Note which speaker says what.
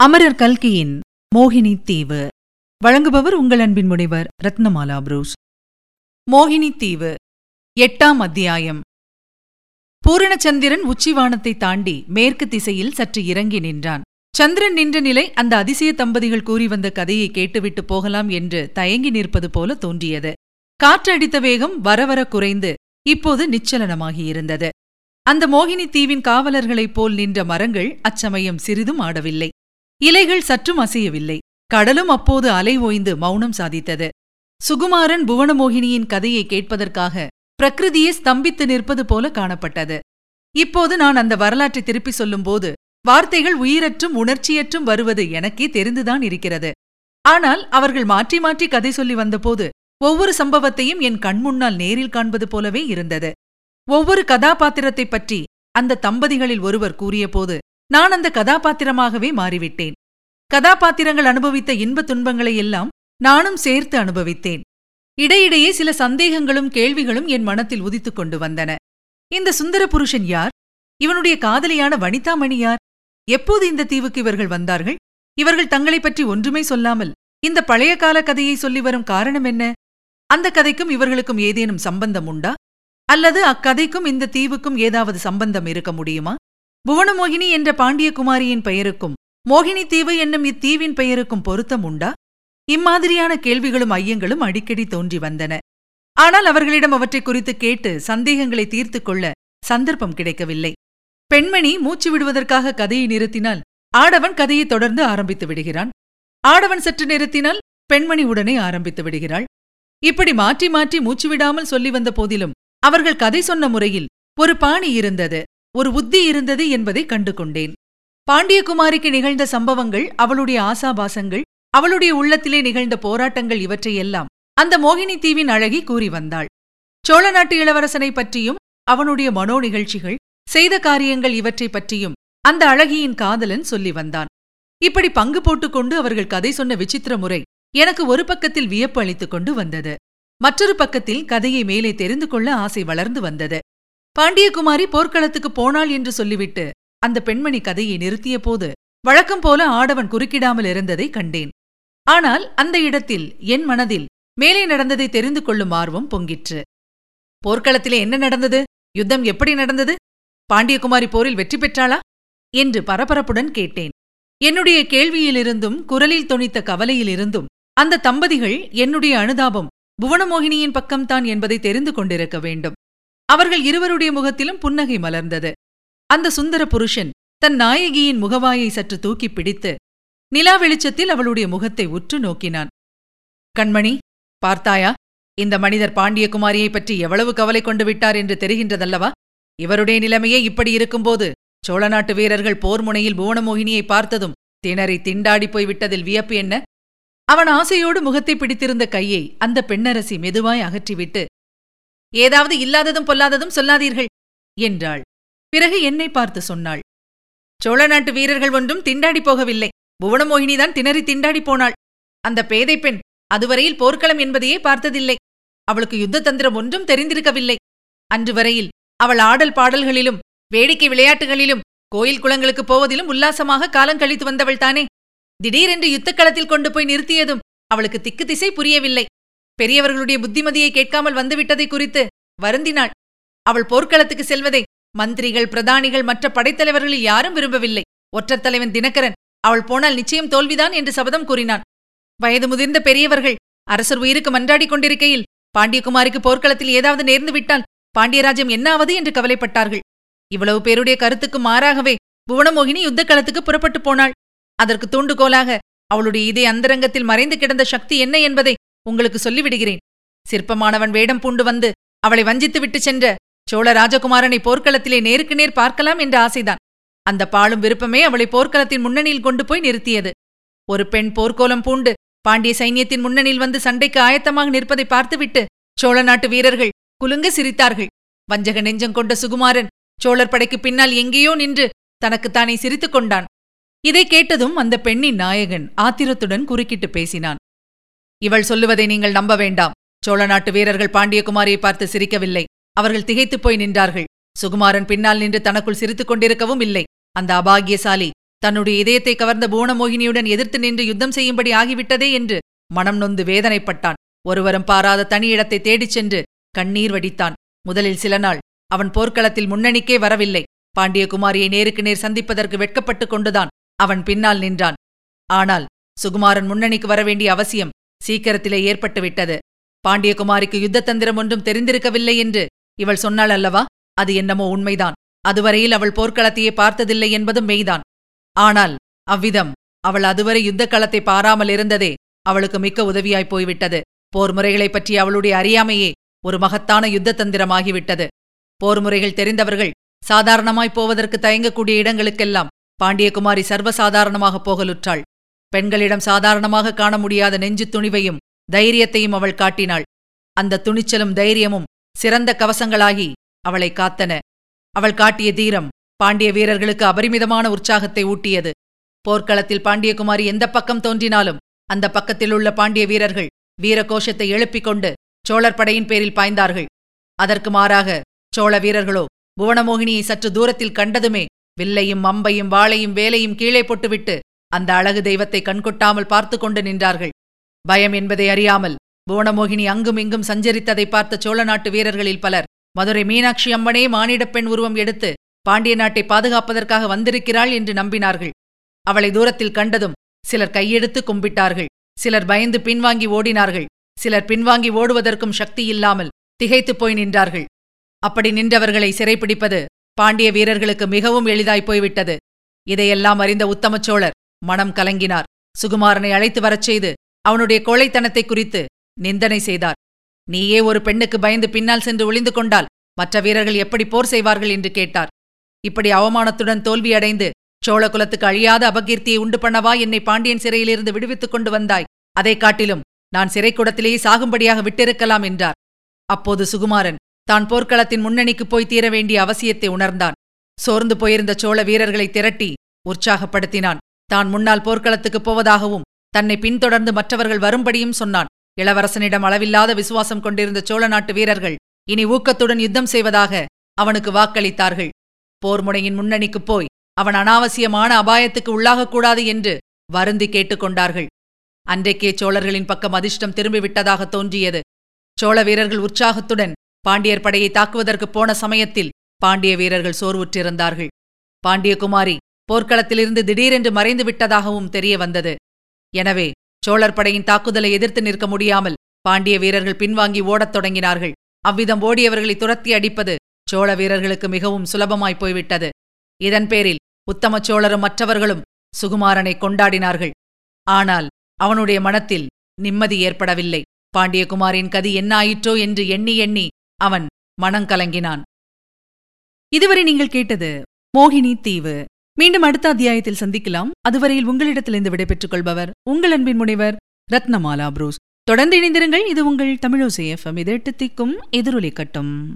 Speaker 1: அமரர் கல்கியின் மோகினி தீவு. வழங்குபவர் உங்கள் அன்பின் முனைவர் ரத்னமாலா புரூஸ். மோகினி தீவு எட்டாம் அத்தியாயம். பூரணச்சந்திரன் உச்சிவானத்தை தாண்டி மேற்கு திசையில் சற்று இறங்கி நின்றான். சந்திரன் நின்ற நிலை அந்த அதிசய தம்பதிகள் கூறி வந்த கதையை கேட்டுவிட்டு போகலாம் என்று தயங்கி நிற்பது போல தோன்றியது. காற்றடித்த வேகம் வரவர குறைந்து இப்போது நிச்சலனமாகியிருந்தது அந்த மோகினி தீவின் காவலர்களைப் போல் நின்ற மரங்கள் அச்சமயம் சிறிதும் ஆடவில்லை. இலைகள் சற்றும் அசையவில்லை. கடலும் அப்போது அலை ஓய்ந்து மௌனம் சாதித்தது. சுகுமாரன் புவனமோகினியின் கதையை கேட்பதற்காக பிரகிருதியே ஸ்தம்பித்து நிற்பது போல காணப்பட்டது. இப்போது நான் அந்த வரலாற்றை திருப்பி சொல்லும்போது வார்த்தைகள் உயிரற்றும் உணர்ச்சியற்றும் வருவது எனக்கே தெரிந்துதான் இருக்கிறது. ஆனால் அவர்கள் மாற்றி மாற்றி கதை சொல்லி வந்தபோது ஒவ்வொரு சம்பவத்தையும் என் கண்முன்னால் நேரில் காண்பது போலவே இருந்தது. ஒவ்வொரு கதாபாத்திரத்தைப் பற்றி அந்த தம்பதிகளில் ஒருவர் கூறியபோது நான் அந்த கதாபாத்திரமாகவே மாறிவிட்டேன். கதாபாத்திரங்கள் அனுபவித்த இன்பத் துன்பங்களை எல்லாம் நானும் சேர்த்து அனுபவித்தேன். இடையிடையே சில சந்தேகங்களும் கேள்விகளும் என் மனத்தில் உதித்துக் கொண்டு வந்தன. இந்த சுந்தர புருஷன் யார்? இவனுடைய காதலியான வனிதாமணி யார்? எப்போது இந்த தீவுக்கு இவர்கள் வந்தார்கள்? இவர்கள் தங்களைப் பற்றி ஒன்றுமே சொல்லாமல் இந்த பழைய கால கதையை சொல்லி வரும் காரணம் என்ன? அந்த கதைக்கும் இவர்களுக்கும் ஏதேனும் சம்பந்தம் உண்டா? அல்லது அக்கதைக்கும் இந்த தீவுக்கும் ஏதாவது சம்பந்தம் இருக்க முடியுமா? புவனமோகினி என்ற பாண்டிய குமாரியின் பெயருக்கும் மோகினி தீவு என்னும் இத்தீவின் பெயருக்கும் பொருத்தம் உண்டா? இம்மாதிரியான கேள்விகளும் ஐயங்களும் அடிக்கடி தோன்றி வந்தன. ஆனால் அவர்களிடம் அவற்றை குறித்து கேட்டு சந்தேகங்களை தீர்த்து கொள்ள சந்தர்ப்பம் கிடைக்கவில்லை. பெண்மணி மூச்சு விடுவதற்காக கதையை நிறுத்தினால் ஆடவன் கதையை தொடர்ந்து ஆரம்பித்து விடுகிறான். ஆடவன் சற்று நிறுத்தினால் பெண்மணி உடனே ஆரம்பித்து விடுகிறாள். இப்படி மாற்றி மாற்றி மூச்சு விடாமல் சொல்லி வந்த போதிலும் அவர்கள் கதை சொன்ன முறையில் ஒரு பாணி இருந்தது ஒரு உத்தி இருந்தது என்பதை கண்டு கொண்டேன் பாண்டியகுமாரிக்கு நிகழ்ந்த சம்பவங்கள் அவளுடைய ஆசாபாசங்கள் அவளுடைய உள்ளத்திலே நிகழ்ந்த போராட்டங்கள் இவற்றையெல்லாம் அந்த மோகினி தீவின் அழகி கூறி வந்தாள். சோழ நாட்டு இளவரசனை பற்றியும் அவனுடைய மனோ நிகழ்ச்சிகள் செய்த காரியங்கள் இவற்றைப் பற்றியும் அந்த அழகியின் காதலன் சொல்லி வந்தான். இப்படி பங்கு போட்டுக்கொண்டு அவர்கள் கதை சொன்ன விசித்திர முறை எனக்கு ஒரு பக்கத்தில் வியப்பு அளித்துக் கொண்டு வந்தது. மற்றொரு பக்கத்தில் கதையை மேலே தெரிந்து கொள்ள ஆசை வளர்ந்து வந்தது. பாண்டியகுமாரி போர்க்களத்துக்கு போனாள் என்று சொல்லிவிட்டு அந்த பெண்மணி கதையை நிறுத்திய போது வழக்கம் போல ஆடவன் குறுக்கிடாமல் இருந்ததை கண்டேன். ஆனால் அந்த இடத்தில் என் மனதில் மேலே நடந்ததை தெரிந்து கொள்ளும் ஆர்வம் பொங்கிற்று. போர்க்களத்திலே என்ன நடந்தது? யுத்தம் எப்படி நடந்தது? பாண்டியகுமாரி போரில் வெற்றி பெற்றாளா? என்று பரபரப்புடன் கேட்டேன். என்னுடைய கேள்வியிலிருந்தும் குரலில் தொனித்த கவலையிலிருந்தும் அந்த தம்பதிகள் என்னுடைய அனுதாபம் புவனமோகினியின் பக்கம்தான் என்பதை தெரிந்து கொண்டிருக்க வேண்டும். அவர்கள் இருவருடைய முகத்திலும் புன்னகை மலர்ந்தது. அந்த சுந்தர புருஷன் தன் நாயகியின் முகவாயை சற்று தூக்கிப் பிடித்து நிலா வெளிச்சத்தில் அவளுடைய முகத்தை உற்று நோக்கினான். கண்மணி பார்த்தாயா? இந்த மனிதர் பாண்டியகுமாரியை பற்றி எவ்வளவு கவலை கொண்டு விட்டார் என்று தெரிகின்றதல்லவா? இவருடைய நிலைமையே இப்படி இருக்கும்போது சோழ நாட்டு வீரர்கள் போர் முனையில் புவனமோகினியை பார்த்ததும் திணறி திண்டாடி போய் விட்டதில் வியப்பு என்ன? அவன் ஆசையோடு முகத்தை பிடித்திருந்த கையை அந்த பெண்ணரசி மெதுவாய் அகற்றிவிட்டு ஏதாவது இல்லாததும் பொல்லாததும் சொல்லாதீர்கள் என்றாள். பிறகு என்னை பார்த்து சொன்னாள். சோழ நாட்டு வீரர்கள் ஒன்றும் திண்டாடி போகவில்லை. புவனமோகினிதான் திணறி திண்டாடி போனாள். அந்த பேதை பெண் அதுவரையில் போர்க்களம் என்பதையே பார்த்ததில்லை. அவளுக்கு யுத்த தந்திரம் ஒன்றும் தெரிந்திருக்கவில்லை. அன்று வரையில் அவள் ஆடல் பாடல்களிலும் வேடிக்கை விளையாட்டுகளிலும் கோயில் குளங்களுக்கு போவதிலும் உல்லாசமாக காலங்கழித்து வந்தவள் தானே. திடீரென்று யுத்தக்களத்தில் கொண்டு போய் நிறுத்தியதும் அவளுக்கு திக்கு திசை புரியவில்லை. பெரியவர்களுடைய புத்திமதியை கேட்காமல் வந்துவிட்டதை குறித்து வருந்தினாள். அவள் போர்க்களத்துக்கு செல்வதை மந்திரிகள் பிரதானிகள் மற்ற படைத்தலைவர்களில் யாரும் விரும்பவில்லை. ஒற்றத் தலைவன் தினகரன் அவள் போனால் நிச்சயம் தோல்விதான் என்று சபதம் கூறினான். வயது முதிர்ந்த பெரியவர்கள் அரசர் உயிருக்கு மன்றாடிக் கொண்டிருக்கையில் பாண்டியகுமாரிக்கு போர்க்களத்தில் ஏதாவது நேர்ந்து விட்டால் பாண்டியராஜ்யம் என்னாவது என்று கவலைப்பட்டார்கள். இவ்வளவு பேருடைய கருத்துக்கு மாறாகவே புவனமோகினி யுத்தக்களத்துக்கு புறப்பட்டு போனாள். அதற்கு தூண்டுகோலாக அவளுடைய இதே அந்தரங்கத்தில் மறைந்து கிடந்த சக்தி என்ன என்பதை உங்களுக்கு சொல்லிவிடுகிறேன். சிற்பமானவன் வேடம் பூண்டு வந்து அவளை வஞ்சித்து விட்டு சென்ற சோழ ராஜகுமாரனை போர்க்களத்திலே நேருக்கு நேர் பார்க்கலாம் என்ற ஆசைதான். அந்த பாழும் விருப்பமே அவளை போர்க்களத்தின் முன்னணியில் கொண்டு போய் நிறுத்தியது. ஒரு பெண் போர்க்கோலம் பூண்டு பாண்டிய சைன்யத்தின் முன்னணியில் வந்து சண்டைக்கு ஆயத்தமாக நிற்பதை பார்த்துவிட்டு சோழ நாட்டு வீரர்கள் குலுங்க சிரித்தார்கள். வஞ்சக நெஞ்சம் கொண்ட சுகுமாரன் சோழர் படைக்கு பின்னால் எங்கேயோ நின்று தனக்குத்தானே சிரித்துக் கொண்டான். இதை கேட்டதும் அந்த பெண்ணின் நாயகன் ஆத்திரத்துடன் குறுக்கிட்டு பேசினான். இவள் சொல்லுவதை நீங்கள் நம்ப வேண்டாம். சோழ நாட்டு வீரர்கள் பாண்டியகுமாரியை பார்த்து சிரிக்கவில்லை. அவர்கள் திகைத்துப் போய் நின்றார்கள். சுகுமாரன் பின்னால் நின்று தனக்குள் சிரித்துக் கொண்டிருக்கவும் இல்லை. அந்த அபாகியசாலி தன்னுடைய இதயத்தை கவர்ந்த பூனமோகினியுடன் எதிர்த்து நின்று யுத்தம் செய்யும்படி ஆகிவிட்டதே என்று மனம் நொந்து வேதனைப்பட்டான். ஒருவரும் பாராத தனி இடத்தை தேடிச் சென்று கண்ணீர் வடித்தான். முதலில் சில நாள் அவன் போர்க்களத்தில் முன்னணிக்கே வரவில்லை. பாண்டியகுமாரியை நேருக்கு நேர் சந்திப்பதற்கு வெட்கப்பட்டுக் கொண்டுதான் அவன் பின்னால் நின்றான். ஆனால் சுகுமாரன் முன்னணிக்கு வரவேண்டிய அவசியம் சீக்கிரத்திலே ஏற்பட்டுவிட்டது. பாண்டியகுமாரிக்கு யுத்த தந்திரம் ஒன்றும் தெரிந்திருக்கவில்லை என்று இவள் சொன்னாள் அல்லவா அது என்னமோ உண்மைதான். அதுவரையில் அவள் போர்க்களத்தையே பார்த்ததில்லை என்பதும் மெய்தான். ஆனால் அவ்விதம் அவள் அதுவரை யுத்தக்களத்தை பாராமல் இருந்ததே அவளுக்கு மிக்க உதவியாய் போய்விட்டது. போர் முறைகளைப் பற்றி அவளுடைய அறியாமையே ஒரு மகத்தான யுத்த தந்திரமாகிவிட்டது போர் முறைகள் தெரிந்தவர்கள் சாதாரணமாய் போவதற்கு தயங்கக்கூடிய இடங்களுக்கெல்லாம் பாண்டியகுமாரி சர்வசாதாரணமாக போகலுற்றாள். பெண்களிடம் சாதாரணமாக காண முடியாத நெஞ்சு துணிவையும் தைரியத்தையும் அவள் காட்டினாள். அந்த துணிச்சலும் தைரியமும் சிறந்த கவசங்களாகி அவளை காத்தன. அவள் காட்டிய தீரம் பாண்டிய வீரர்களுக்கு அபரிமிதமான உற்சாகத்தை ஊட்டியது. போர்க்களத்தில் பாண்டியகுமாரி எந்த பக்கம் தோன்றினாலும் அந்த பக்கத்தில் உள்ள பாண்டிய வீரர்கள் வீர கோஷத்தை எழுப்பிக் கொண்டு சோழர் படையின் பேரில் பாய்ந்தார்கள். அதற்கு மாறாக சோழ வீரர்களோ புவனமோகினியை சற்று தூரத்தில் கண்டதுமே வில்லையும் அம்பையும் வாளையும் வேலையும் கீழே போட்டுவிட்டு அந்த அழகு தெய்வத்தை கண்கொட்டாமல் பார்த்து கொண்டு நின்றார்கள். பயம் என்பதை அறியாமல் புவனமோகினி அங்கும் இங்கும் சஞ்சரித்ததை பார்த்த சோழ நாட்டு வீரர்களில் பலர் மதுரை மீனாட்சி அம்மனே மானிடப் பெண் உருவம் எடுத்து பாண்டிய நாட்டை பாதுகாப்பதற்காக வந்திருக்கிறாள் என்று நம்பினார்கள். அவளை தூரத்தில் கண்டதும் சிலர் கையெடுத்து கும்பிட்டார்கள். சிலர் பயந்து பின்வாங்கி ஓடினார்கள். சிலர் பின்வாங்கி ஓடுவதற்கும் சக்தி இல்லாமல் திகைத்துப் போய் நின்றார்கள். அப்படி நின்றவர்களை சிறைப்பிடிப்பது பாண்டிய வீரர்களுக்கு மிகவும் எளிதாய் போய்விட்டது. இதையெல்லாம் அறிந்த உத்தமச்சோழர் மனம் கலங்கினார். சுகுமாரனை அழைத்து வரச் செய்து அவனுடைய கோழைத்தனத்தை குறித்து நிந்தனை செய்தார். நீயே ஒரு பெண்ணுக்கு பயந்து பின்னால் சென்று ஒளிந்து கொண்டால் மற்ற வீரர்கள் எப்படி போர் செய்வார்கள் என்று கேட்டார். இப்படி அவமானத்துடன் தோல்வியடைந்து சோழ குலத்துக்கு அழியாத அபகீர்த்தியை உண்டு பண்ணவா என்னை பாண்டியன் சிறையிலிருந்து விடுவித்துக் கொண்டு வந்தாய்? அதைக் காட்டிலும் நான் சிறைக்கூடத்திலேயே சாகும்படியாக விட்டிருக்கலாம் என்றார். அப்போது சுகுமாரன் தான் போர்க்களத்தின் முன்னணிக்கு போய் தீர வேண்டிய அவசியத்தை உணர்ந்தான். சோர்ந்து போயிருந்த சோழ வீரர்களை திரட்டி உற்சாகப்படுத்தினான். தான் முன்னால் போர்க்களத்துக்குப் போவதாகவும் தன்னை பின்தொடர்ந்து மற்றவர்கள் வரும்படியும் சொன்னான். இளவரசனிடம் அளவில்லாத விசுவாசம் கொண்டிருந்த சோழ நாட்டு வீரர்கள் இனி ஊக்கத்துடன் யுத்தம் செய்வதாக அவனுக்கு வாக்களித்தார்கள். போர்முனையின் முன்னணிக்குப் போய் அவன் அனாவசியமான அபாயத்துக்கு உள்ளாகக்கூடாது என்று வருந்தி கேட்டுக்கொண்டார்கள். அன்றைக்கே சோழர்களின் பக்கம் அதிர்ஷ்டம் திரும்பிவிட்டதாக தோன்றியது. சோழ வீரர்கள் உற்சாகத்துடன் பாண்டியர் படையை தாக்குவதற்கு போன சமயத்தில் பாண்டிய வீரர்கள் சோர்வுற்றிருந்தார்கள். பாண்டியகுமாரி போர்க்களத்திலிருந்து திடீரென்று மறைந்து விட்டதாகவும் தெரிய வந்தது எனவே சோழர் படையின் தாக்குதலை எதிர்த்து நிற்க முடியாமல் பாண்டிய வீரர்கள் பின்வாங்கி ஓடத் தொடங்கினார்கள். அவ்விதம் ஓடியவர்களை துரத்தி அடிப்பது சோழ வீரர்களுக்கு மிகவும் சுலபமாய் போய்விட்டது. இதன் பேரில் உத்தம சோழரும் மற்றவர்களும் சுகுமாரனை கொண்டாடினார்கள். ஆனால் அவனுடைய மனத்தில் நிம்மதி ஏற்படவில்லை. பாண்டியகுமாரின் கதி என்னாயிற்றோ என்று எண்ணி எண்ணி அவன் மனங்கலங்கினான். இதுவரை நீங்கள் கேட்டது மோகினி தீவு. மீண்டும் அடுத்த அத்தியாயத்தில் சந்திக்கலாம். அதுவரையில் உங்களிடத்திலிருந்து விடைபெற்றுக் கொள்பவர் உங்கள் அன்பின் முனைவர் ரத்னமாலா புரூஸ். தொடர்ந்து இணைந்திருங்கள். இது உங்கள் தமிழோசை எஃப்எம் இது எட்டு திக்கும் எதிரொலி கட்டும்.